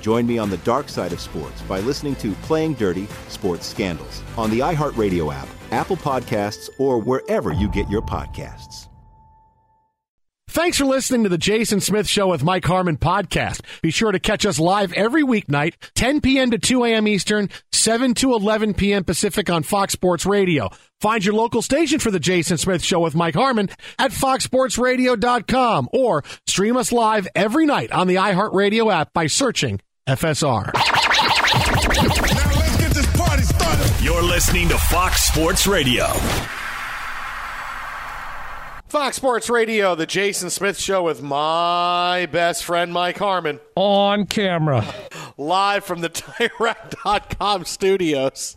Join me on the dark side of sports by listening to Playing Dirty Sports Scandals on the iHeartRadio app, Apple Podcasts, or wherever you get your podcasts. Thanks for listening to the Jason Smith Show with Mike Harmon podcast. Be sure to catch us live every weeknight, 10 p.m. to 2 a.m. Eastern, 7 to 11 p.m. Pacific on Fox Sports Radio. Find your local station for the Jason Smith Show with Mike Harmon at foxsportsradio.com or stream us live every night on the iHeartRadio app by searching FSR. Now let's get this party started. You're listening to Fox Sports Radio. Fox Sports Radio, the Jason Smith Show with my best friend Mike Harmon. On camera. Live from the TireRack.com studios.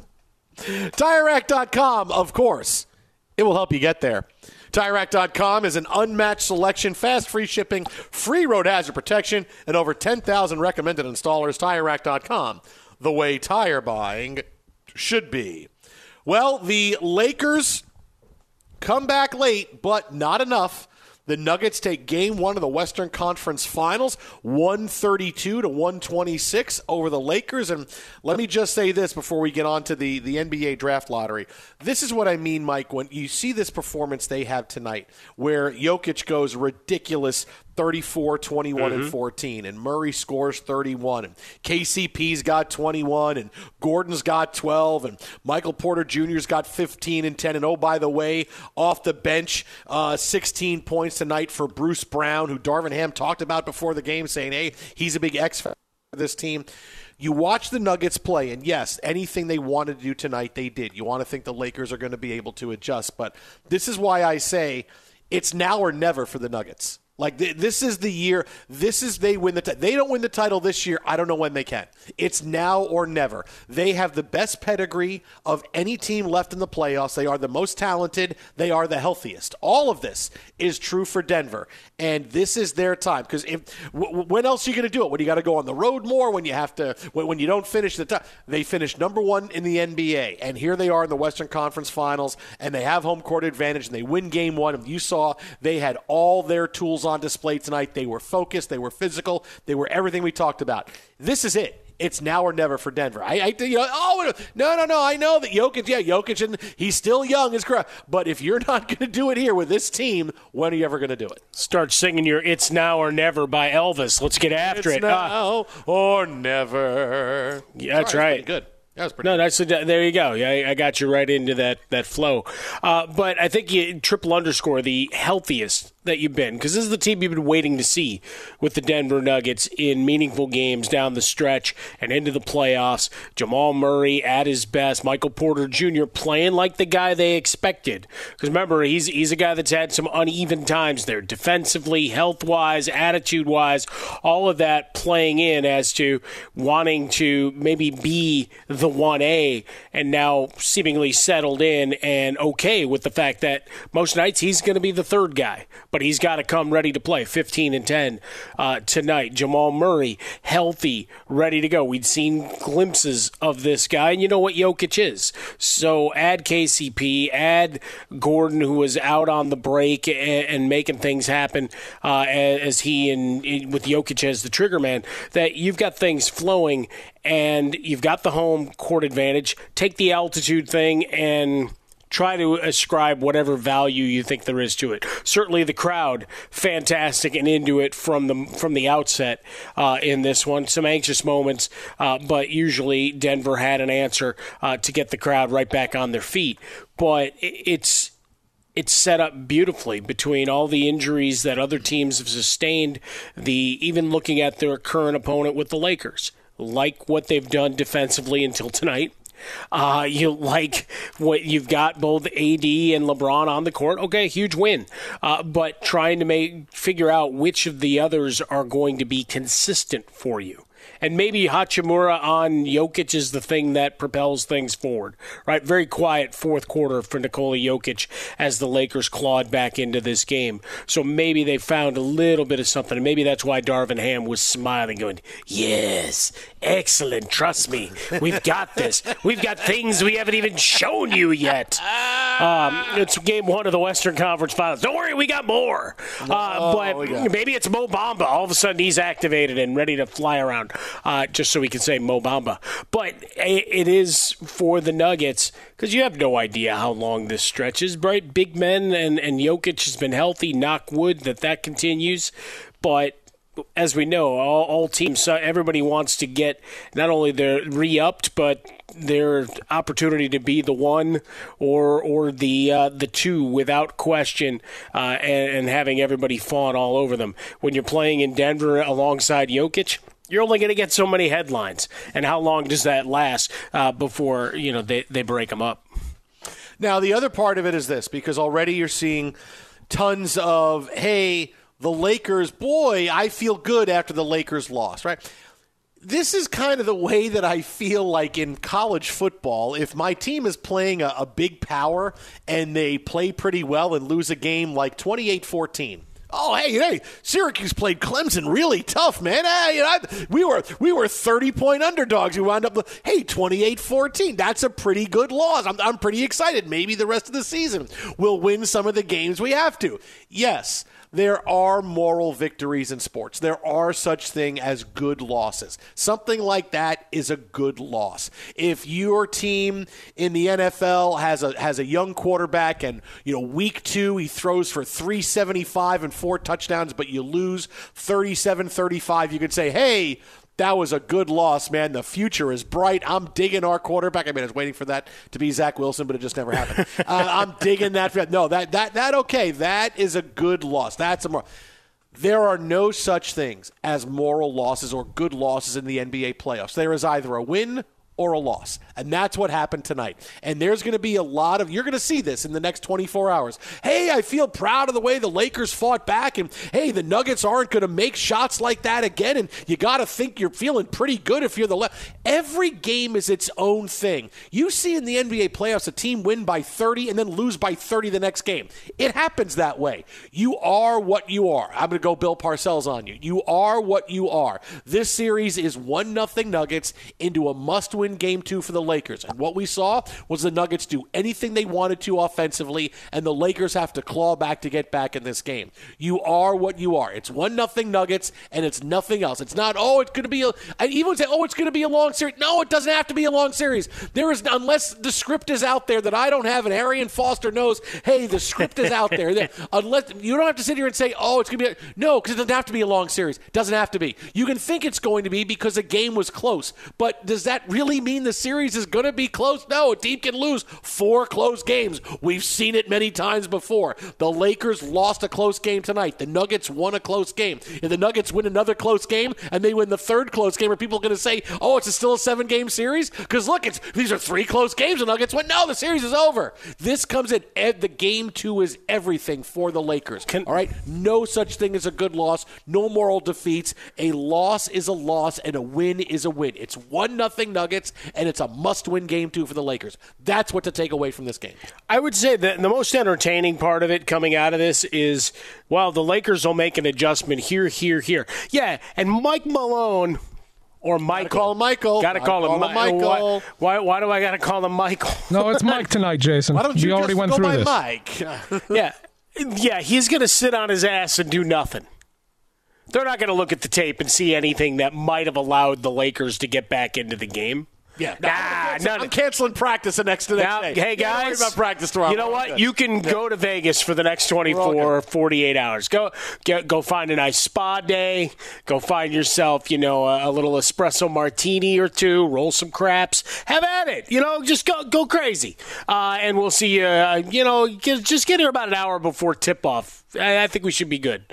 TireRack.com, of course. It will help you get there. TireRack.com is an unmatched selection, fast free shipping, free road hazard protection, and over 10,000 recommended installers. TireRack.com, the way tire buying should be. Well, the Lakers come back late, but not enough. The Nuggets take game one of the Western Conference Finals, 132 to 126 over the Lakers. And let me just say this before we get on to the, the NBA draft lottery. This is what I mean, Mike, when you see this performance they have tonight, where Jokic goes ridiculous 34, 21, mm-hmm. and 14. And Murray scores 31. And KCP's got 21. And Gordon's got 12. And Michael Porter Jr.'s got 15 and 10. And oh, by the way, off the bench, uh, 16 points tonight for Bruce Brown, who Darvin Ham talked about before the game, saying, hey, he's a big X factor for this team. You watch the Nuggets play, and yes, anything they wanted to do tonight, they did. You want to think the Lakers are going to be able to adjust. But this is why I say it's now or never for the Nuggets. Like th- this is the year. This is they win the. T- they don't win the title this year. I don't know when they can. It's now or never. They have the best pedigree of any team left in the playoffs. They are the most talented. They are the healthiest. All of this is true for Denver, and this is their time. Because if w- when else are you going to do it? When you got to go on the road more? When you have to? When, when you don't finish the time? They finished number one in the NBA, and here they are in the Western Conference Finals, and they have home court advantage, and they win Game One. And you saw they had all their tools on display tonight. They were focused, they were physical, they were everything we talked about. This is it. It's now or never for Denver. I, I you know, oh no, no, no. I know that Jokic, yeah, Jokic, and he's still young, is correct. But if you're not going to do it here with this team, when are you ever going to do it? Start singing your "It's Now or Never" by Elvis. Let's get after it's it. Now uh, or never. Yeah, that's Sorry, right. Good. That was pretty. no, that's there. You go. Yeah, I got you right into that that flow. Uh, but I think you triple underscore the healthiest that you've been, because this is the team you've been waiting to see with the Denver Nuggets in meaningful games down the stretch and into the playoffs. Jamal Murray at his best, Michael Porter Jr. playing like the guy they expected. Because remember, he's he's a guy that's had some uneven times there, defensively, health wise, attitude wise, all of that playing in as to wanting to maybe be the one A, and now seemingly settled in and okay with the fact that most nights he's going to be the third guy but he's got to come ready to play. 15 and 10 uh, tonight. Jamal Murray, healthy, ready to go. We'd seen glimpses of this guy, and you know what Jokic is. So add KCP, add Gordon, who was out on the break and, and making things happen uh, as he and with Jokic as the trigger man. That you've got things flowing, and you've got the home court advantage. Take the altitude thing and try to ascribe whatever value you think there is to it. Certainly, the crowd fantastic and into it from the from the outset uh, in this one. Some anxious moments, uh, but usually Denver had an answer uh, to get the crowd right back on their feet. But it's it's set up beautifully between all the injuries that other teams have sustained. The even looking at their current opponent with the Lakers, like what they've done defensively until tonight uh, you like what you've got both AD and LeBron on the court. Okay, huge win. Uh, but trying to make figure out which of the others are going to be consistent for you and maybe Hachimura on Jokic is the thing that propels things forward. Right, very quiet fourth quarter for Nikola Jokic as the Lakers clawed back into this game. So maybe they found a little bit of something, and maybe that's why Darvin Ham was smiling, going, "Yes, excellent. Trust me, we've got this. We've got things we haven't even shown you yet." Um, it's game one of the Western Conference Finals. Don't worry, we got more. Uh, oh, but maybe it's Mo Bamba. All of a sudden, he's activated and ready to fly around uh, just so we can say Mo Bamba. But it is for the Nuggets because you have no idea how long this stretches, right? Big men and, and Jokic has been healthy. Knock wood that that continues. But as we know, all, all teams, everybody wants to get not only their re-upped, but their opportunity to be the one or or the uh, the two without question, uh, and, and having everybody fawn all over them. When you're playing in Denver alongside Jokic, you're only going to get so many headlines. And how long does that last uh, before you know they, they break them up? Now the other part of it is this because already you're seeing tons of hey the Lakers boy I feel good after the Lakers lost right. This is kind of the way that I feel like in college football. If my team is playing a, a big power and they play pretty well and lose a game like 28 14, Oh, hey, hey, Syracuse played Clemson really tough, man. Hey, you know, we were we were 30 point underdogs. We wound up, hey, 28 14. That's a pretty good loss. I'm, I'm pretty excited. Maybe the rest of the season we'll win some of the games we have to. Yes, there are moral victories in sports. There are such thing as good losses. Something like that is a good loss. If your team in the NFL has a has a young quarterback and you know week 2 he throws for 375 and four touchdowns but you lose 37-35, you could say, "Hey, that was a good loss, man. The future is bright. I'm digging our quarterback. I mean, I was waiting for that to be Zach Wilson, but it just never happened. uh, I'm digging that. No, that that that okay. That is a good loss. That's a more. There are no such things as moral losses or good losses in the NBA playoffs. There is either a win or a loss. And that's what happened tonight. And there's going to be a lot of, you're going to see this in the next 24 hours. Hey, I feel proud of the way the Lakers fought back. And hey, the Nuggets aren't going to make shots like that again. And you got to think you're feeling pretty good if you're the left. Every game is its own thing. You see in the NBA playoffs a team win by 30 and then lose by 30 the next game. It happens that way. You are what you are. I'm going to go Bill Parcells on you. You are what you are. This series is 1 nothing Nuggets into a must win game two for the Lakers. And what we saw was the Nuggets do anything they wanted to offensively, and the Lakers have to claw back to get back in this game. You are what you are. It's one nothing Nuggets, and it's nothing else. It's not, oh, it's going to be a, I even say, oh, it's going to be a long series. No, it doesn't have to be a long series. There is, unless the script is out there that I don't have, and Arian Foster knows, hey, the script is out there. unless you don't have to sit here and say, oh, it's going to be, a, no, because it doesn't have to be a long series. It doesn't have to be. You can think it's going to be because the game was close, but does that really mean the series is going to be close. No, a team can lose four close games. We've seen it many times before. The Lakers lost a close game tonight. The Nuggets won a close game. If the Nuggets win another close game and they win the third close game, are people going to say, "Oh, it's a still a seven-game series"? Because look, it's these are three close games. The Nuggets went, "No, the series is over." This comes in. The game two is everything for the Lakers. Can- all right, no such thing as a good loss. No moral defeats. A loss is a loss, and a win is a win. It's one nothing Nuggets, and it's a must-win game two for the Lakers. That's what to take away from this game. I would say that the most entertaining part of it coming out of this is, well, the Lakers will make an adjustment here, here, here. Yeah, and Mike Malone or Michael. call him Michael. Got to Gotta call, call him, him Michael. Why, why, why do I got to call him Michael? No, it's Mike tonight, Jason. Why don't you we already went go through by this. Mike? yeah, yeah, he's going to sit on his ass and do nothing. They're not going to look at the tape and see anything that might have allowed the Lakers to get back into the game. Yeah, Nah, I'm, canceling, I'm canceling practice the next the next Now, day. hey Yeah, don't worry guys, about practice tomorrow. You know what? You can go to Vegas for the next all 24, 48 hours. Go, go, go find a nice spa day. Go find yourself, you know, a, a little espresso martini or two. Roll some craps. Have at it. You know, just go, go crazy. Uh, and we'll see you. Uh, you know, get, just get here about an hour before tip off. I, I think we should be good.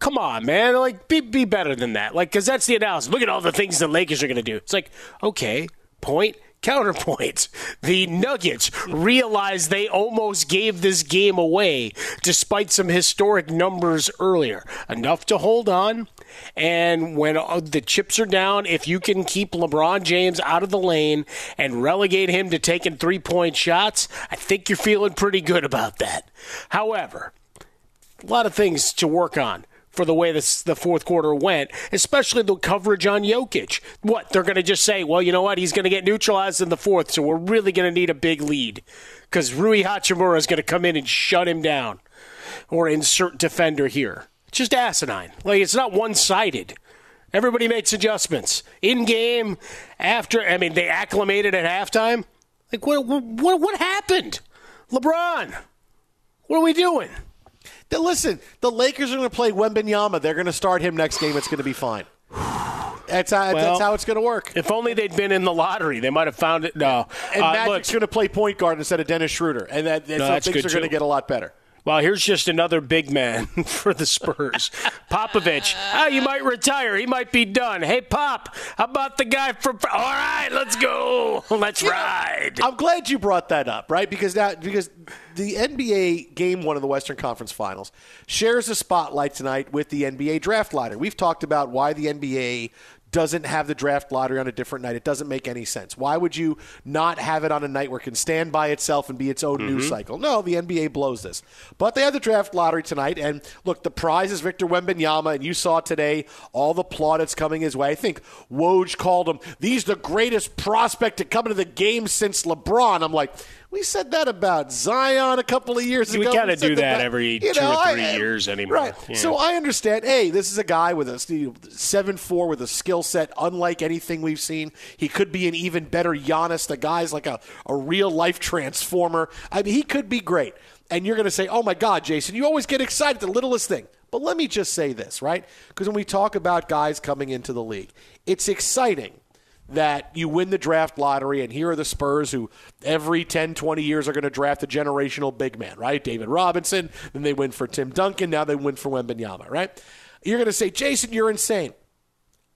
Come on, man! Like, be be better than that. Like, because that's the analysis. Look at all the things the Lakers are going to do. It's like, okay, point counterpoint. The Nuggets realized they almost gave this game away despite some historic numbers earlier. Enough to hold on. And when uh, the chips are down, if you can keep LeBron James out of the lane and relegate him to taking three point shots, I think you're feeling pretty good about that. However, a lot of things to work on for the way this, the fourth quarter went, especially the coverage on Jokic. What, they're going to just say, well, you know what, he's going to get neutralized in the fourth, so we're really going to need a big lead because Rui Hachimura is going to come in and shut him down or insert defender here. It's just asinine. Like, it's not one sided. Everybody makes adjustments. In game, after, I mean, they acclimated at halftime. Like, what, what, what happened? LeBron, what are we doing? Then listen, the Lakers are going to play Wembanyama. They're going to start him next game. It's going to be fine. That's how, that's how it's going to work. If only they'd been in the lottery, they might have found it. No, And Uh, Magic's going to play point guard instead of Dennis Schroeder, and that, and so things are going to get a lot better. Well, here's just another big man for the Spurs. Popovich, ah, you might retire. He might be done. Hey, Pop, how about the guy from? All right, let's go. Let's ride. I'm glad you brought that up, right? Because now, because the NBA Game One of the Western Conference Finals shares a spotlight tonight with the NBA Draft Lottery. We've talked about why the NBA doesn't have the draft lottery on a different night. It doesn't make any sense. Why would you not have it on a night where it can stand by itself and be its own news mm-hmm. cycle? No, the NBA blows this. But they have the draft lottery tonight, and look, the prize is Victor Wembanyama, and you saw today all the plaudits coming his way. I think Woj called him, "These the greatest prospect to come into the game since LeBron." I'm like. We said that about Zion a couple of years We ago. kinda said do that about- every you two or know, three years anymore. Right. Yeah. So I understand. Hey, this is a guy with a seven four with a skill set unlike anything we've seen. He could be an even better Giannis. The guy's like a, a real life transformer. I mean, he could be great. And you're going to say, "Oh my God, Jason, you always get excited at the littlest thing." But let me just say this, right? Because when we talk about guys coming into the league, it's exciting that you win the draft lottery and here are the Spurs who every 10, 20 years are going to draft a generational big man, right? David Robinson, then they win for Tim Duncan, now they win for Wembanyama, right? You're going to say, Jason, you're insane.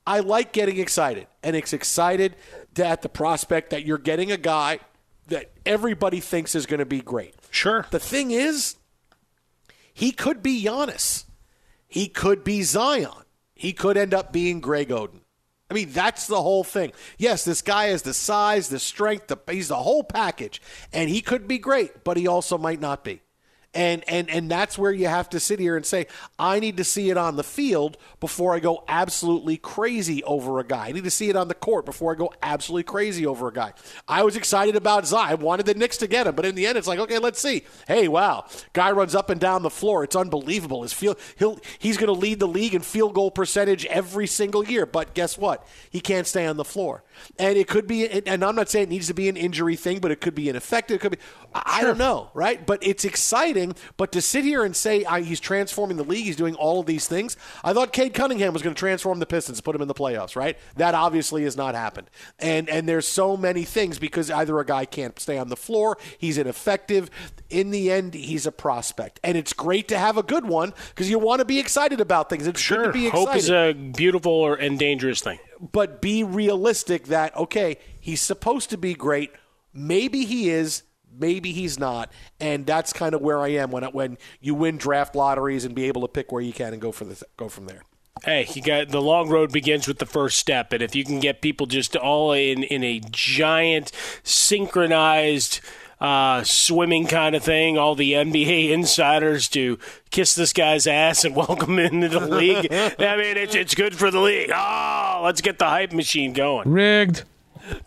I like getting excited, and it's excited at the prospect that you're getting a guy that everybody thinks is going to be great. Sure. The thing is, he could be Giannis. He could be Zion. He could end up being Greg Oden. I mean, that's the whole thing. Yes, this guy has the size, the strength, the, he's the whole package, and he could be great, but he also might not be. And, and and that's where you have to sit here and say, I need to see it on the field before I go absolutely crazy over a guy. I need to see it on the court before I go absolutely crazy over a guy. I was excited about Zion. I wanted the Knicks to get him, but in the end, it's like, okay, let's see. Hey, wow, guy runs up and down the floor. It's unbelievable. His field, he'll he's going to lead the league in field goal percentage every single year. But guess what? He can't stay on the floor. And it could be, and I'm not saying it needs to be an injury thing, but it could be ineffective. It could be, I don't know, right? But it's exciting. But to sit here and say I, he's transforming the league, he's doing all of these things. I thought Cade Cunningham was going to transform the Pistons, put him in the playoffs, right? That obviously has not happened. And and there's so many things because either a guy can't stay on the floor, he's ineffective. In the end, he's a prospect, and it's great to have a good one because you want to be excited about things. It's sure. good to be excited. Hope is a beautiful and dangerous thing. But be realistic that okay, he's supposed to be great. Maybe he is maybe he's not, and that's kind of where I am when when you win draft lotteries and be able to pick where you can and go for the go from there. Hey, you got the long road begins with the first step, and if you can get people just all in in a giant synchronized. Uh, swimming kind of thing. All the NBA insiders to kiss this guy's ass and welcome him into the league. I mean, it's it's good for the league. Oh, let's get the hype machine going. Rigged.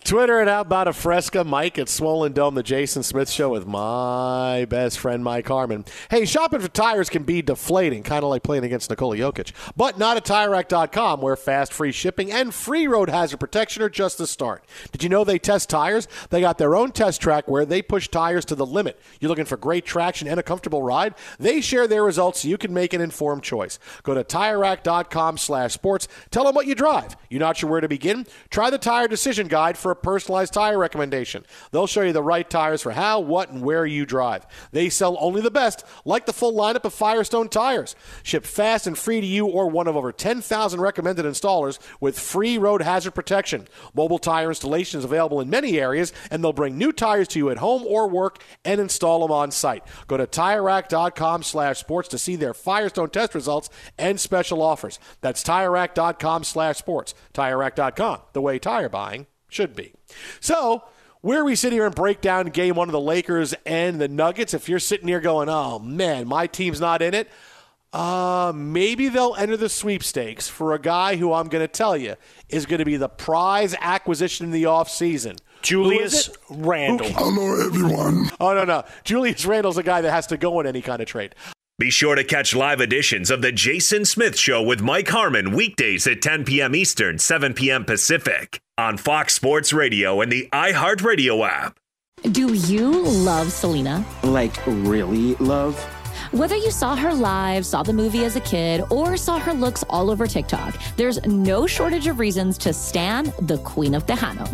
Twitter at How About a Fresca, Mike at Swollen Dome, the Jason Smith Show with my best friend Mike Harmon. Hey, shopping for tires can be deflating, kind of like playing against Nikola Jokic, but not at TireRack.com, where fast, free shipping and free road hazard protection are just the start. Did you know they test tires? They got their own test track where they push tires to the limit. You're looking for great traction and a comfortable ride? They share their results so you can make an informed choice. Go to TireRack.com/sports. Tell them what you drive. You're not sure where to begin? Try the Tire Decision Guide for a personalized tire recommendation. They'll show you the right tires for how, what, and where you drive. They sell only the best, like the full lineup of Firestone tires. Ship fast and free to you or one of over 10,000 recommended installers with free road hazard protection. Mobile tire installation is available in many areas, and they'll bring new tires to you at home or work and install them on site. Go to TireRack.com slash sports to see their Firestone test results and special offers. That's TireRack.com slash sports. TireRack.com, the way tire buying should be. So, where we sit here and break down game one of the Lakers and the Nuggets, if you're sitting here going, oh man, my team's not in it, uh, maybe they'll enter the sweepstakes for a guy who I'm going to tell you is going to be the prize acquisition in the offseason. Julius Randle. Hello, everyone. Oh, no, no. Julius Randle's a guy that has to go in any kind of trade. Be sure to catch live editions of The Jason Smith Show with Mike Harmon weekdays at 10 p.m. Eastern, 7 p.m. Pacific on Fox Sports Radio and the iHeartRadio app. Do you love Selena? Like, really love? Whether you saw her live, saw the movie as a kid, or saw her looks all over TikTok, there's no shortage of reasons to stan the Queen of Tejano.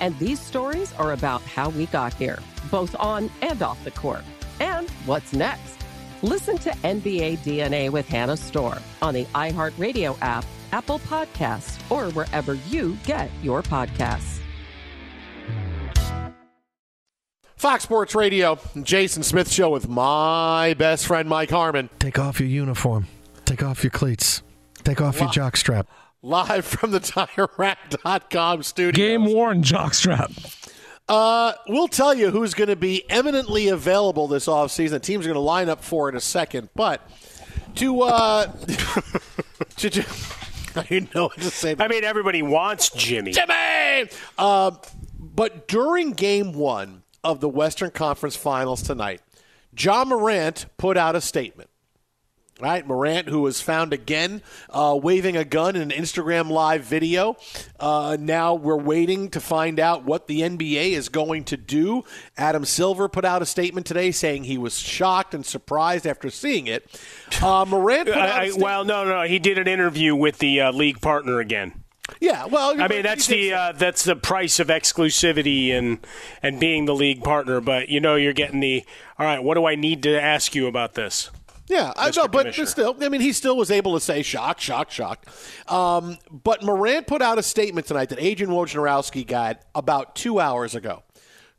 LeBron James. And these stories are about how we got here, both on and off the court. And what's next? Listen to NBA DNA with Hannah Storm on the iHeartRadio app, Apple Podcasts, or wherever you get your podcasts. Fox Sports Radio, Jason Smith Show with my best friend Mike Harmon. Take off your uniform. Take off your cleats. Take off your jockstrap. Live from the TireRack.com studio. Game worn jockstrap. Uh, we'll tell you who's going to be eminently available this offseason. The teams are going to line up for in a second. But to, uh, to, to I didn't know what to say. I mean, everybody wants Jimmy. Jimmy! Uh, but during game one of the Western Conference Finals tonight, Ja Morant put out a statement. Right, Morant, who was found again uh, waving a gun in an Instagram live video. Uh, now we're waiting to find out what the NBA is going to do. Adam Silver put out a statement today saying he was shocked and surprised after seeing it. Uh, Morant, put out a I, I, statement- well, no, no, he did an interview with the uh, league partner again. yeah, well, I mean that's the uh, that's the price of exclusivity and and being the league partner. But you know you're getting the all right. What do I need to ask you about this? Yeah, I know, but still, I mean, he still was able to say shock, shock, shock. Um, but Morant put out a statement tonight that Adrian Wojnarowski got about two hours ago.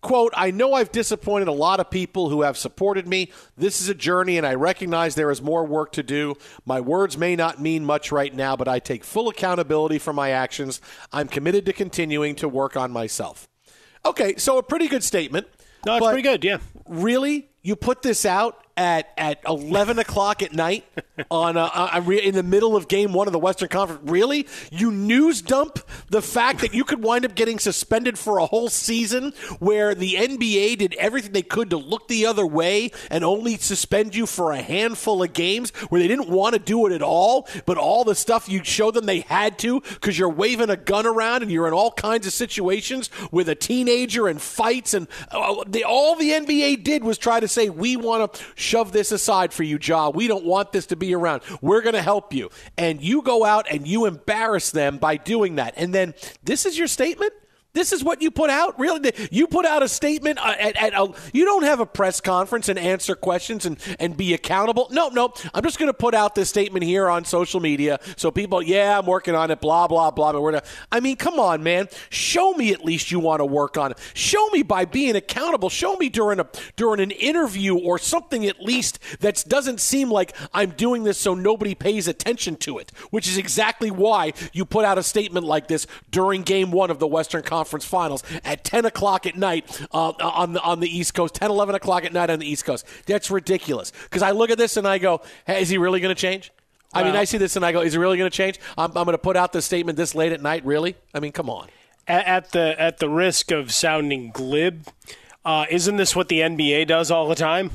Quote, I know I've disappointed a lot of people who have supported me. This is a journey, and I recognize there is more work to do. My words may not mean much right now, but I take full accountability for my actions. I'm committed to continuing to work on myself. Okay, so a pretty good statement. No, it's pretty good. Yeah. Really? You put this out at, at 11 o'clock at night on uh, uh, re- in the middle of game one of the Western Conference? Really? You news dump the fact that you could wind up getting suspended for a whole season where the NBA did everything they could to look the other way and only suspend you for a handful of games where they didn't want to do it at all, but all the stuff you showed them they had to because you're waving a gun around and you're in all kinds of situations with a teenager and fights and uh, the, all the NBA did was try to say we want to shove this aside for you, Ja. We don't want this to be around. We're going to help you, and you go out and you embarrass them by doing that, and then this is your statement. This is what you put out, really. You put out a statement uh, at, at a. You don't have a press conference and answer questions and, and be accountable. No, no. I'm just going to put out this statement here on social media so people, yeah, I'm working on it. Blah blah blah. But we're not, I mean, come on, man. Show me at least you want to work on it. Show me by being accountable. Show me during a during an interview or something at least that doesn't seem like I'm doing this so nobody pays attention to it. Which is exactly why you put out a statement like this during Game One of the Western Conference Finals at 10 o'clock at night uh, on the on the East Coast, 10, 11 o'clock at night on the East Coast. That's ridiculous. Because I look at this and I go, hey, is he really going to change? I mean, I see this and I go, is it really going to change? I'm, I'm going to put out this statement this late at night. Really? I mean, come on. At, at the at the risk of sounding glib, uh, isn't this what the NBA does all the time?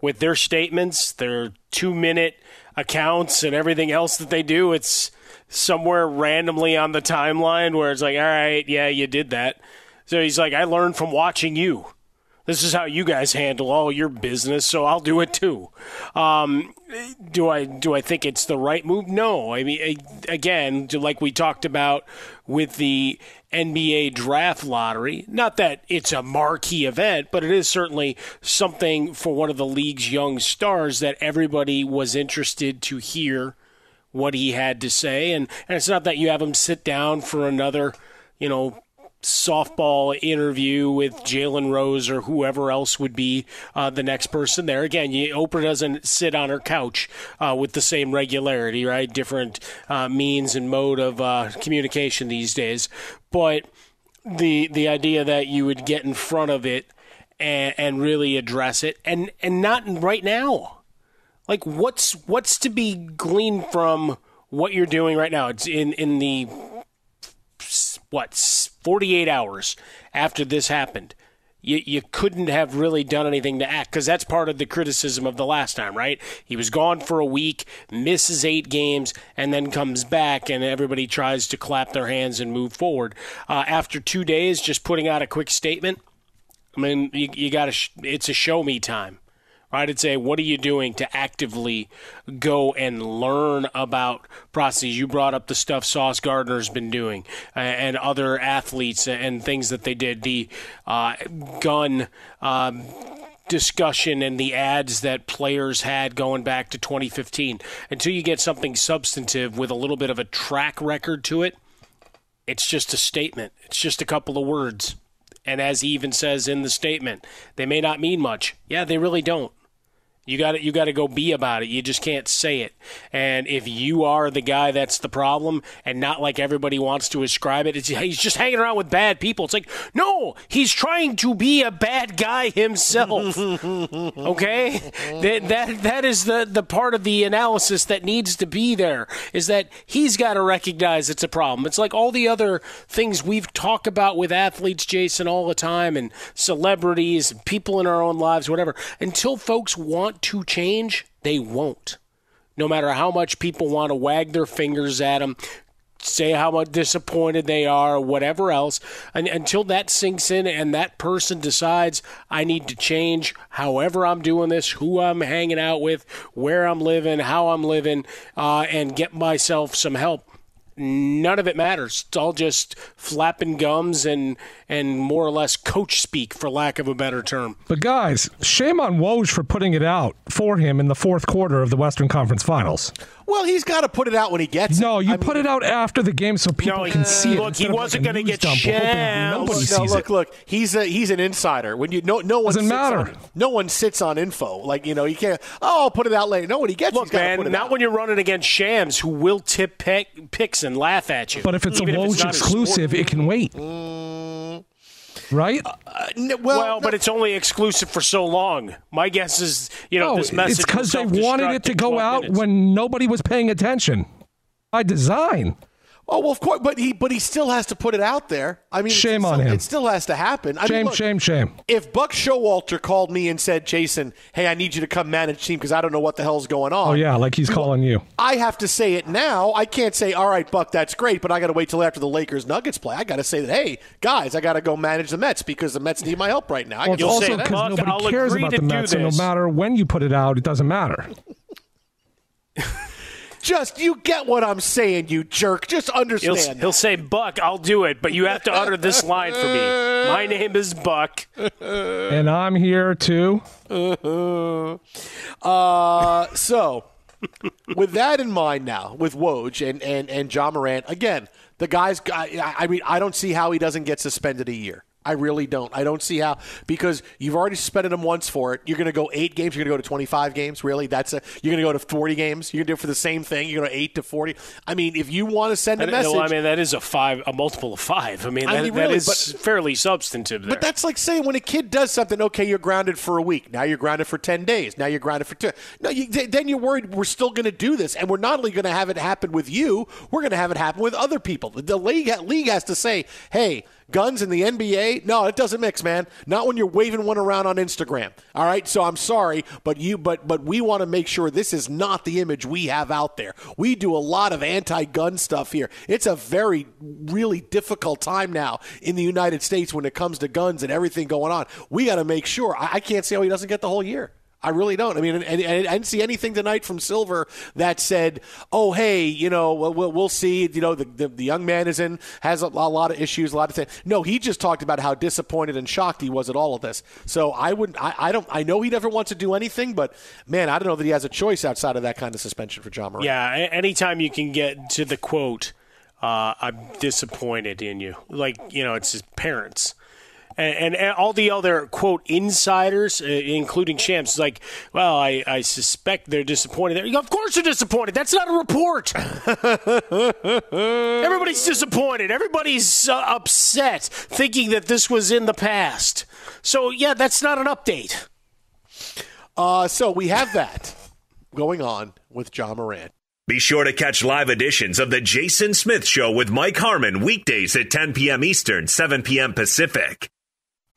With their statements, their two minute accounts, and everything else that they do, it's somewhere randomly on the timeline where it's like, all right, yeah, you did that. So he's like, I learned from watching you. This is how you guys handle all your business, so I'll do it too. Um, do I do I think it's the right move? No. I mean, again, like we talked about with the NBA draft lottery, not that it's a marquee event, but it is certainly something for one of the league's young stars that everybody was interested to hear what he had to say, and, and it's not that you have him sit down for another, you know, softball interview with Jalen Rose or whoever else would be uh, the next person there. Again, you, Oprah doesn't sit on her couch uh, with the same regularity, right? Different uh, means and mode of uh, communication these days, but the the idea that you would get in front of it and, and really address it, and and not right now. Like what's what's to be gleaned from what you're doing right now? It's in in the what 48 hours after this happened. You, you couldn't have really done anything to act because that's part of the criticism of the last time, right? He was gone for a week, misses eight games, and then comes back, and everybody tries to clap their hands and move forward. Uh, after two days, just putting out a quick statement. I mean, you, you got to. Sh- it's a show me time right? I'd say, what are you doing to actively go and learn about processes? You brought up the stuff Sauce Gardner's been doing uh, and other athletes and things that they did. The uh, gun. Um, discussion and the ads that players had going back to 2015 until you get something substantive with a little bit of a track record to it it's just a statement it's just a couple of words and as he even says in the statement they may not mean much yeah they really don't you got to you got to go be about it. You just can't say it. And if you are the guy that's the problem, and not like everybody wants to ascribe it, he's just hanging around with bad people. It's like no, he's trying to be a bad guy himself. okay, that that that is the the part of the analysis that needs to be there. Is that he's got to recognize it's a problem. It's like all the other things we've talked about with athletes, Jason, all the time, and celebrities, people in our own lives, whatever. Until folks want to change, they won't. No matter how much people want to wag their fingers at them, say how disappointed they are, whatever else, and, until that sinks in and that person decides I need to change however I'm doing this, who I'm hanging out with, where I'm living, how I'm living, uh, and get myself some help none of it matters. It's all just flapping gums and and more or less coach speak, for lack of a better term. But guys, shame on Woj for putting it out for him in the fourth quarter of the Western Conference Finals. Well, he's got to put it out when he gets no, it. No, you I put mean, it out after the game so people No, can uh, see it. look, he instead of like wasn't a gonna get dump hoping shammed. Nobody no, sees look, it. look. He's a he's an insider. When you no no one Doesn't sits matter. On, no one sits on info. Like you know, you can't. Oh, I'll put it out later. No, when he gets, Look, he's gotta put man, it not out. when you're running against Shams, who will tip pick, picks and laugh at you. But if it's even a if Woj not sport. exclusive, it can wait. Right? Uh, n- well, well, but it's only exclusive for so long. My guess is, you know, no, this message it's because they wanted it to go out minutes. when nobody was paying attention by design. Oh well, of course, but he but he still has to put it out there. I mean, Shame on still- him. It still has to happen. I mean, Shame, look, shame, shame. If Buck Showalter called me and said, "Jason, hey, I need you to come manage team because I don't know what the hell's going on," Oh yeah, like he's calling you. I have to say it now. I can't say, "All right, Buck, that's great," but I got to wait till after the Lakers Nuggets play. I got to say that, "Hey, guys, I got to go manage the Mets because the Mets need my help right now." Well, it's can also because nobody I'll cares about the Mets, and no matter when you put it out, it doesn't matter. Just you get what I'm saying, you jerk. Just He'll, understand. he'll say, Buck, I'll do it, but you have to utter this line for me. My name is Buck. and I'm here too. Uh, so, with that in mind now, with Woj and, and, and Ja Morant, again, the guy's, I, I mean, I don't see how he doesn't get suspended a year. I really don't. I don't see how because you've already suspended him once for it. You're going to go eight games. You're going to go to 25 games. Really, that's a. You're going to go to 40 games. You're going to do it for the same thing. You're going to eight to 40. I mean, if you want to send a message, well, I mean, that is a five, a multiple of five. I mean, I mean, really, is but- fairly substantive there. But that's like saying when a kid does something, okay, you're grounded for a week. Now you're grounded for 10 days. Now you're grounded for two. No, you, th- then you're worried we're still going to do this. And we're not only going to have it happen with you, we're going to have it happen with other people. The, the league, league has to say, hey, guns in the NBA, no, it doesn't mix, man. Not when you're waving one around on Instagram. All right, so I'm sorry, but you, but but we want to make sure this is not the image we have out there. We do a lot of anti-gun stuff here. It's a very, really difficult time now in the United States when it comes to guns and everything going on. We got to make sure. I, I can't see how oh, he doesn't get the whole year. I really don't. I mean, and, and, I didn't see anything tonight from Silver that said, "Oh, hey, you know, we'll, we'll, we'll see." You know, the, the the young man is in has a, a lot of issues, a lot of things. No, he just talked about how disappointed and shocked he was at all of this. So I wouldn't. I, I don't. I know he never wants to do anything, but man, I don't know that he has a choice outside of that kind of suspension for Ja Morant. Yeah, anytime you can get to the quote, uh, I'm disappointed in you. Like, you know, it's his parents. And, and, and all the other, quote, insiders, uh, including Shams, is like, well, I, I suspect they're disappointed. Of course they're disappointed. That's not a report. Everybody's disappointed. Everybody's uh, upset, thinking that this was in the past. So, yeah, that's not an update. Uh, so we have that going on with Ja Morant. Be sure to catch live editions of The Jason Smith Show with Mike Harmon weekdays at 10 p.m. Eastern, 7 p.m. Pacific.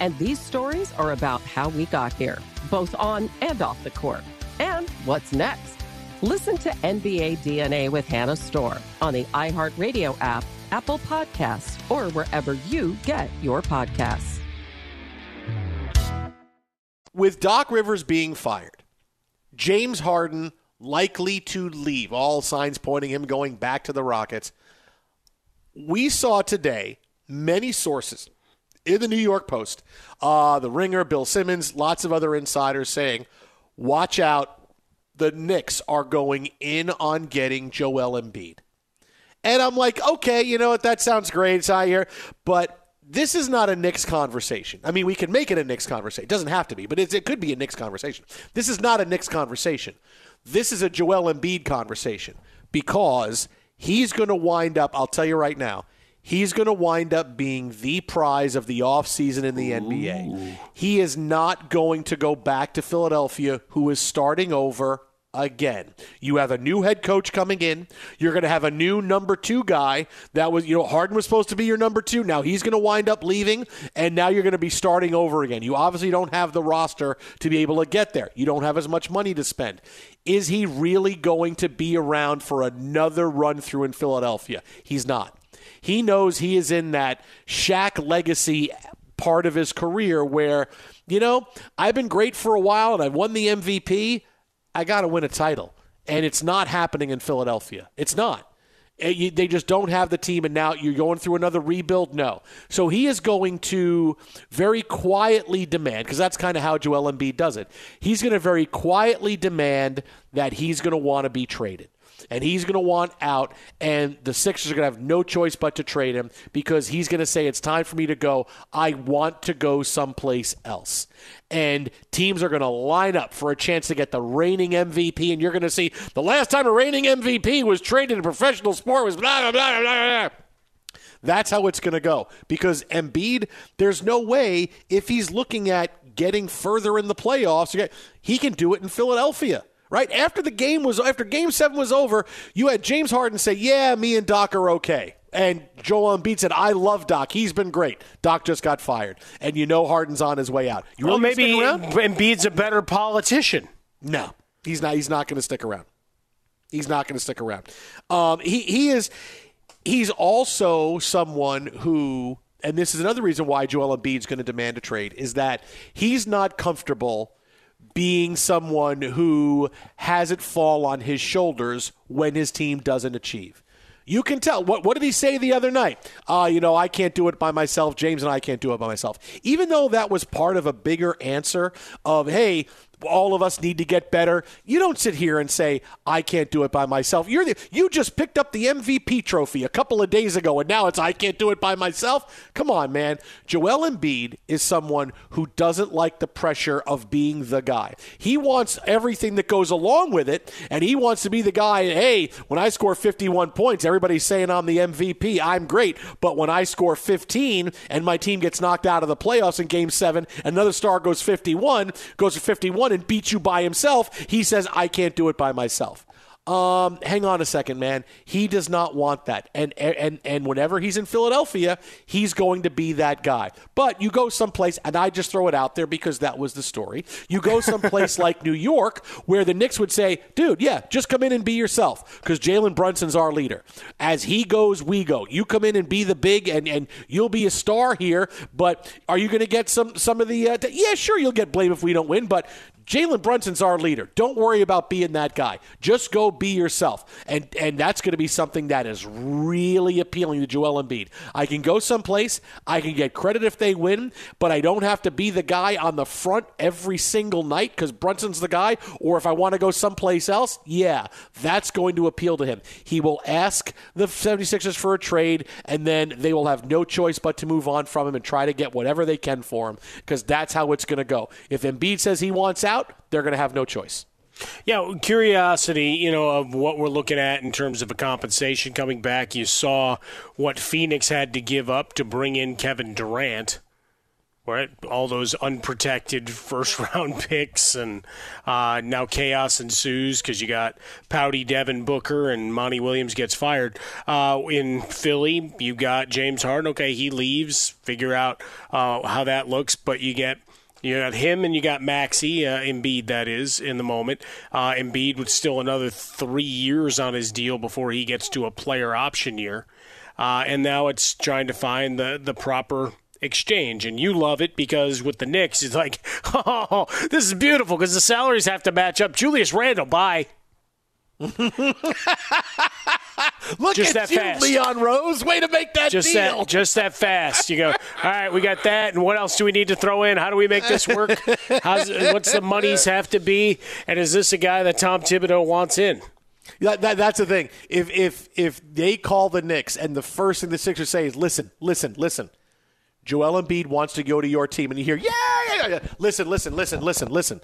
And these stories are about how we got here, both on and off the court. And what's next? Listen to NBA DNA with Hannah Storm on the iHeartRadio app, Apple Podcasts, or wherever you get your podcasts. With Doc Rivers being fired, James Harden likely to leave, all signs pointing him going back to the Rockets. We saw today many sources in the New York Post, uh, the Ringer, Bill Simmons, lots of other insiders saying, watch out, the Knicks are going in on getting Joel Embiid. And I'm like, okay, you know what? That sounds great. It's here. But this is not a Knicks conversation. I mean, we can make it a Knicks conversation. It doesn't have to be, but it could be a Knicks conversation. This is not a Knicks conversation. This is a Joel Embiid conversation because he's going to wind up, I'll tell you right now, he's going to wind up being the prize of the offseason in the NBA. He is not going to go back to Philadelphia, who is starting over again. You have a new head coach coming in. You're going to have a new number two guy. That was, you know, Harden was supposed to be your number two. Now he's going to wind up leaving, and now you're going to be starting over again. You obviously don't have the roster to be able to get there. You don't have as much money to spend. Is he really going to be around for another run through in Philadelphia? He's not. He knows he is in that Shaq legacy part of his career where, you know, I've been great for a while and I've won the MVP. I got to win a title. And it's not happening in Philadelphia. It's not. They just don't have the team, and now you're going through another rebuild? No. So he is going to very quietly demand, because that's kind of how Joel Embiid does it. He's going to very quietly demand that he's going to want to be traded and he's going to want out, and the Sixers are going to have no choice but to trade him because he's going to say, It's time for me to go. I want to go someplace else. And teams are going to line up for a chance to get the reigning MVP, and you're going to see the last time a reigning MVP was traded in a professional sport was blah, blah, blah, blah, blah. That's how it's going to go because Embiid, there's no way if he's looking at getting further in the playoffs, he can do it in Philadelphia right? After the game was after game seven was over, you had James Harden say, Yeah, me and Doc are okay. And Joel Embiid said, I love Doc. He's been great. Doc just got fired. And you know Harden's on his way out. You well, maybe Embiid's a better politician. No, he's not. He's not going to stick around. He's not going to stick around. Um, he, he is. He's also someone who, and this is another reason why Joel Embiid's going to demand a trade, is that he's not comfortable – being someone who has it fall on his shoulders when his team doesn't achieve. You can tell. What, what did he say the other night? Uh, you know, I can't do it by myself. James and I can't do it by myself. Even though that was part of a bigger answer of, hey, all of us need to get better. You don't sit here and say, I can't do it by myself. You're the, you just picked up the MVP trophy a couple of days ago, and now it's, I can't do it by myself. Come on, man. Joel Embiid is someone who doesn't like the pressure of being the guy. He wants everything that goes along with it, and he wants to be the guy, hey, when I score 51 points, everybody's saying I'm the MVP. I'm great. But when I score 15 and my team gets knocked out of the playoffs in game seven, another star goes 51, goes to 51, and beats you by himself, he says, I can't do it by myself. Um, hang on a second, man. He does not want that. And and and whenever he's in Philadelphia, he's going to be that guy. But you go someplace, and I just throw it out there because that was the story. You go someplace like New York, where the Knicks would say, "Dude, yeah, just come in and be yourself," because Jalen Brunson's our leader. As he goes, we go. You come in and be the big, and and you'll be a star here. But are you going to get some some of the? Uh, t- yeah, sure, you'll get blame if we don't win, but Jalen Brunson's our leader. Don't worry about being that guy. Just go be yourself. And and that's going to be something that is really appealing to Joel Embiid. I can go someplace, I can get credit if they win, but I don't have to be the guy on the front every single night because Brunson's the guy. Or if I want to go someplace else, yeah, that's going to appeal to him. He will ask the 76ers for a trade, and then they will have no choice but to move on from him and try to get whatever they can for him because that's how it's going to go. If Embiid says he wants out, they're going to have no choice. Yeah, curiosity, you know, of what we're looking at in terms of a compensation coming back. You saw what Phoenix had to give up to bring in Kevin Durant, right? All those unprotected first round picks, and uh, now chaos ensues because you got pouty Devin Booker and Monty Williams gets fired. Uh, in Philly, you got James Harden. Okay, he leaves. Figure out uh, how that looks, but you get you got him and you got Maxey, uh, Embiid, that is, in the moment. Uh, Embiid with still another three years on his deal before he gets to a player option year. Uh, and now it's trying to find the, the proper exchange. And you love it because with the Knicks, it's like, oh, this is beautiful because the salaries have to match up. Julius Randle, bye. Look just at that you, fast. Leon Rose. Way to make that just deal. That, just that fast. You go, all right, we got that. And what else do we need to throw in? How do we make this work? How's, what's the monies have to be? And is this a guy that Tom Thibodeau wants in? That, that, that's the thing. If if if they call the Knicks and the first thing the Sixers say is, "Listen, listen, listen," Joel Embiid wants to go to your team, and you hear, "Yeah, yeah, yeah," listen, listen, listen, listen, listen.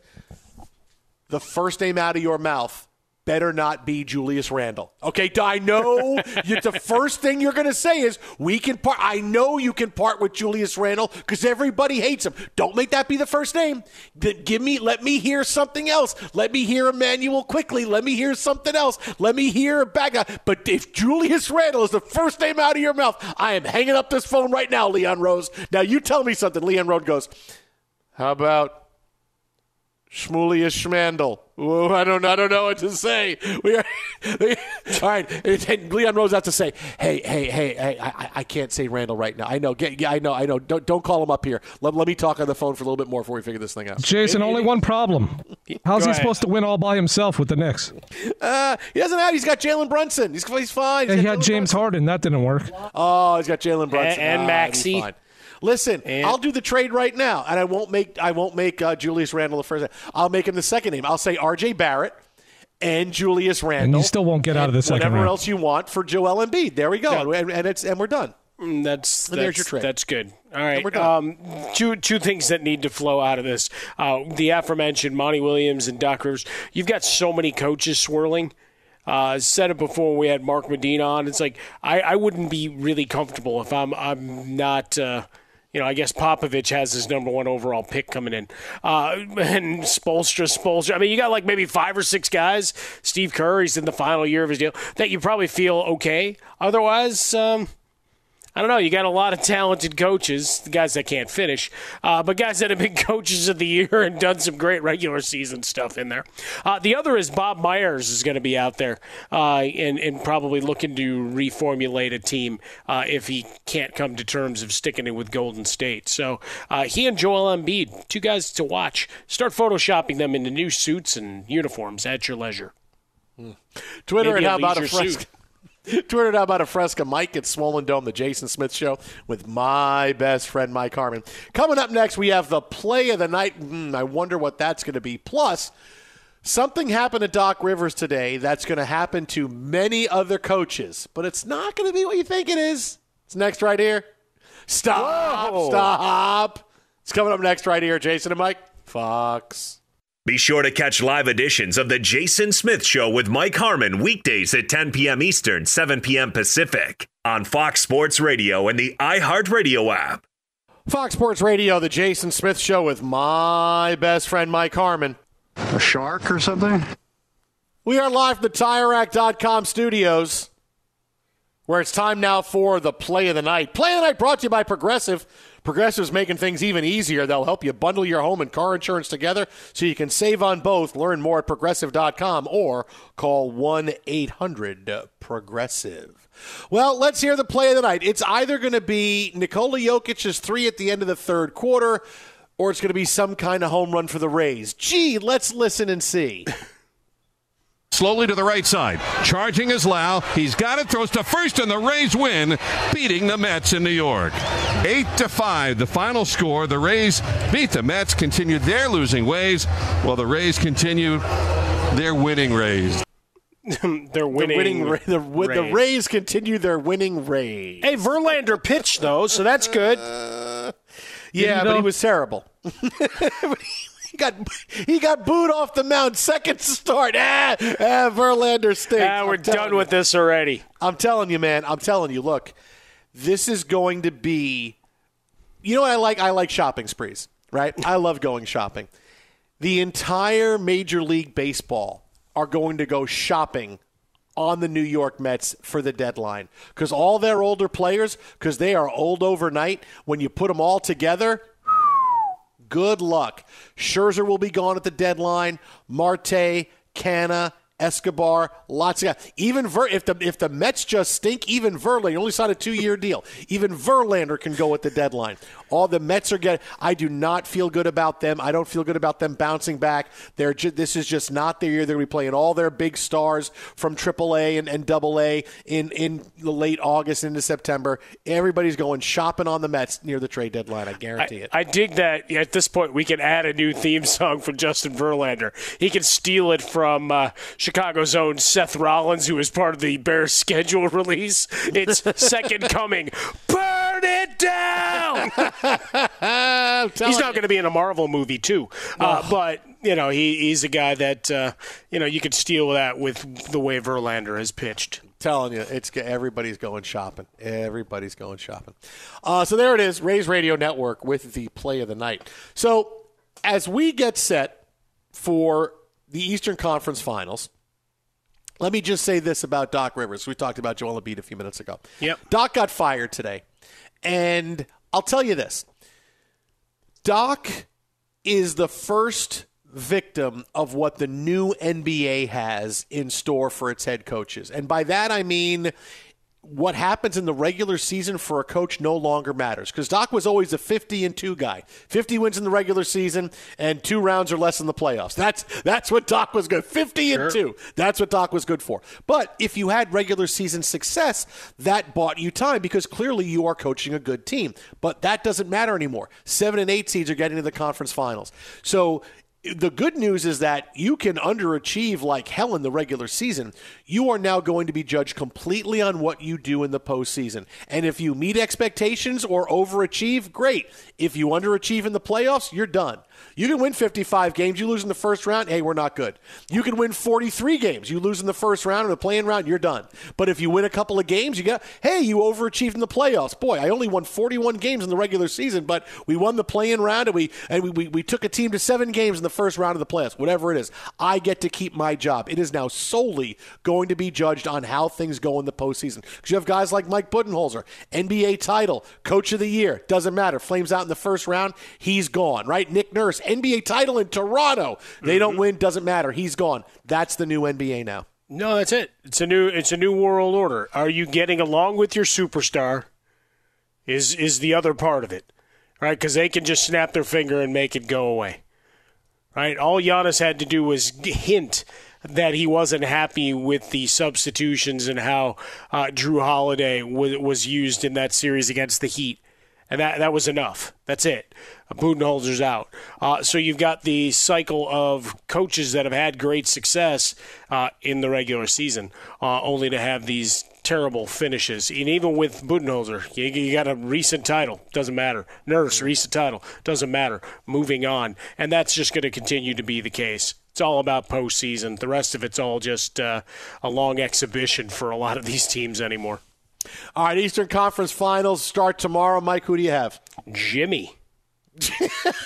The first name out of your mouth better not be Julius Randle. Okay, I know you, the first thing you're going to say is we can part. I know you can part with Julius Randle because everybody hates him. Don't make that be the first name. Give me, let me hear something else. Let me hear Immanuel Quickley. Let me hear something else. Let me hear a bad. But if Julius Randle is the first name out of your mouth, I am hanging up this phone right now, Leon Rose. Now you tell me something. Leon Rose goes, "How about?" Shmulius Schmandel. Ooh, I don't, I don't know what to say. We are, all right. And Leon Rose has to say, "Hey, hey, hey, hey! I, I can't say Randle right now. I know, get, yeah, I know, I know. Don't, don't call him up here. Let, let me talk on the phone for a little bit more before we figure this thing out." Jason, only one problem. How's he ahead. supposed to win all by himself with the Knicks? Uh, he doesn't have. He's got Jalen Brunson. He's, he's fine. Yeah, he got had Jalen James Harden. That didn't work. Oh, he's got Jalen Brunson And- and Ah, he'll be Maxey. fine. Listen, I'll do the trade right now, and I won't make I won't make uh, Julius Randle the first. name. I'll make him the second name. I'll say R.J. Barrett and Julius Randle. And you still won't get out of the second Whatever round. else you want for Joel Embiid. There we go, and, and it's and we're done. Mm, That's And there's that's, your trade. That's good. All And right. we're done. Um, two two things that need to flow out of this: uh, the aforementioned Monty Williams and Doc Rivers. You've got so many coaches swirling. Uh, said it before when we had Mark Medina on. It's like I, I wouldn't be really comfortable if I'm I'm not. Uh, you know, I guess Popovich has his number one overall pick coming in, uh, and Spoelstra, Spoelstra. I mean, you got like maybe five or six guys. Steve Kerr's in the final year of his deal. That you probably feel okay. Otherwise, um, I don't know. You got a lot of talented coaches, the guys that can't finish, uh, but guys that have been coaches of the year and done some great regular season stuff in there. Uh, the other is Bob Myers is going to be out there uh, and, and probably looking to reformulate a team uh, if he can't come to terms of sticking it with Golden State. So uh, he and Joel Embiid, two guys to watch. Start photoshopping them into new suits and uniforms at your leisure. Twitter Maybe and how about a leisure fresca? suit. Twitter and how about a fresca? Mike at Swollen Dome, the Jason Smith Show with my best friend Mike Harmon. Coming up next, we have the play of the night. Hmm, I wonder what that's going to be. Plus, something happened to Doc Rivers today that's going to happen to many other coaches, but it's not going to be what you think it is. It's next right here. Stop! Whoa. Stop! It's coming up next right here, Jason and Mike. Fox. Be sure to catch live editions of The Jason Smith Show with Mike Harmon weekdays at 10 p.m. Eastern, 7 p.m. Pacific on Fox Sports Radio and the iHeartRadio app. Fox Sports Radio, the Jason Smith Show with my best friend Mike Harmon. A shark or something? We are live from the TireRack.com studios, where it's time now for the play of the night. Play of the night brought to you by Progressive. Progressive's making things even easier. They'll help you bundle your home and car insurance together so you can save on both. Learn more at progressive.com or call 1 800 Progressive. Well, let's hear the play of the night. It's either going to be Nikola Jokic's three at the end of the third quarter, or it's going to be some kind of home run for the Rays. Gee, let's listen and see. Slowly to the right side. Charging is Lau. He's got it. Throws to first, and the Rays win, beating the Mets in New York. Eight to five, the final score. The Rays beat the Mets, continued their losing ways, while the Rays continue their winning ways. They're winning. The, winning, Ra- the, wi- the Rays. Rays continue their winning Rays. Hey, Verlander pitched though, so that's good. yeah, but he was terrible. he got he got booed off the mound second start. Ah, ah Verlander stinks. Ah, we're done you. with this already. I'm telling you, man. I'm telling you. Look, this is going to be. You know what I like? I like shopping sprees. Right? I love going shopping. The entire Major League Baseball are going to go shopping on the New York Mets for the deadline because all their older players, because they are old overnight. When you put them all together, good luck. Scherzer will be gone at the deadline. Marte, Canha, Escobar, lots of guys. Even Ver, if the if the Mets just stink, even Verlander only signed a two year deal. Even Verlander can go at the deadline. All the Mets are getting. I do not feel good about them. I don't feel good about them bouncing back. They're ju- this is just not their year. They're going to be playing all their big stars from AAA and, and AA in in the late August into September. Everybody's going shopping on the Mets near the trade deadline. I guarantee it. I dig that at this point we can add a new theme song for Justin Verlander. He can steal it from uh, Chicago's own Seth Rollins, who is part of the Bears schedule release. It's Second Coming. Burn it down! he's not going to be in a Marvel movie, too. Uh, but, you know, he, he's a guy that, uh, you know, you could steal that with the way Verlander has pitched. telling you, it's everybody's going shopping. Everybody's going shopping. Uh, so there it is, Rays Radio Network with the play of the night. So as we get set for the Eastern Conference Finals, let me just say this about Doc Rivers. We talked about Joel Embiid a few minutes ago. Yep. Doc got fired today, and I'll tell you this: Doc is the first victim of what the new NBA has in store for its head coaches. And by that, I mean what happens in the regular season for a coach no longer matters because Doc was always a 50 and 2 guy. 50 wins in the regular season and two rounds or less in the playoffs. That's that's what Doc was good. 50 and 2. That's what Doc was good for. But if you had regular season success, that bought you time because clearly you are coaching a good team. But that doesn't matter anymore. 7 and 8 seeds are getting to the conference finals. So the good news is that you can underachieve like hell in the regular season. You are now going to be judged completely on what you do in the postseason. And if you meet expectations or overachieve, great. If you underachieve in the playoffs, you're done. You can win 55 games, you lose in the first round, hey, we're not good. You can win 43 games, you lose in the first round or the play-in round, you're done. But if you win a couple of games, you get, hey, you overachieved in the playoffs. Boy, I only won 41 games in the regular season, but we won the play-in round and we and we, we, we took a team to seven games in the first round of the playoffs. Whatever it is, I get to keep my job. It is now solely going to be judged on how things go in the postseason. Because you have guys like Mike Budenholzer, NBA title, coach of the year, doesn't matter. Flames out in the first round, he's gone, right? Nick Nurse, NBA title in Toronto. They don't win, doesn't matter. He's gone. That's the new NBA now. No, that's it. It's a new it's a new world order. Are you getting along with your superstar? Is is the other part of it, right? Because they can just snap their finger and make it go away, right? All Giannis had to do was hint that he wasn't happy with the substitutions and how uh, Jrue Holiday w- was used in that series against the Heat, and that that was enough. That's it. Budenholzer's out. Uh, so you've got the cycle of coaches that have had great success uh, in the regular season, uh, only to have these terrible finishes. And even with Budenholzer, you, you got a recent title, doesn't matter. Nurse, recent title, doesn't matter. Moving on, and that's just going to continue to be the case. It's all about postseason. The rest of it's all just uh, a long exhibition for a lot of these teams anymore. All right, Eastern Conference Finals start tomorrow. Mike, who do you have? Jimmy.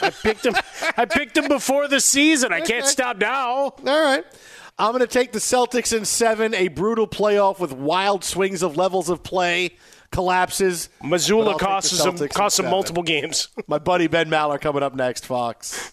I picked him. I picked him before the season. I can't Okay. stop now. All right. I'm going to take the Celtics in seven, a brutal playoff with wild swings of levels of play, collapses. Missoula But I'll take the costs them- costs them multiple games. My buddy Ben Maller coming up next, Fox.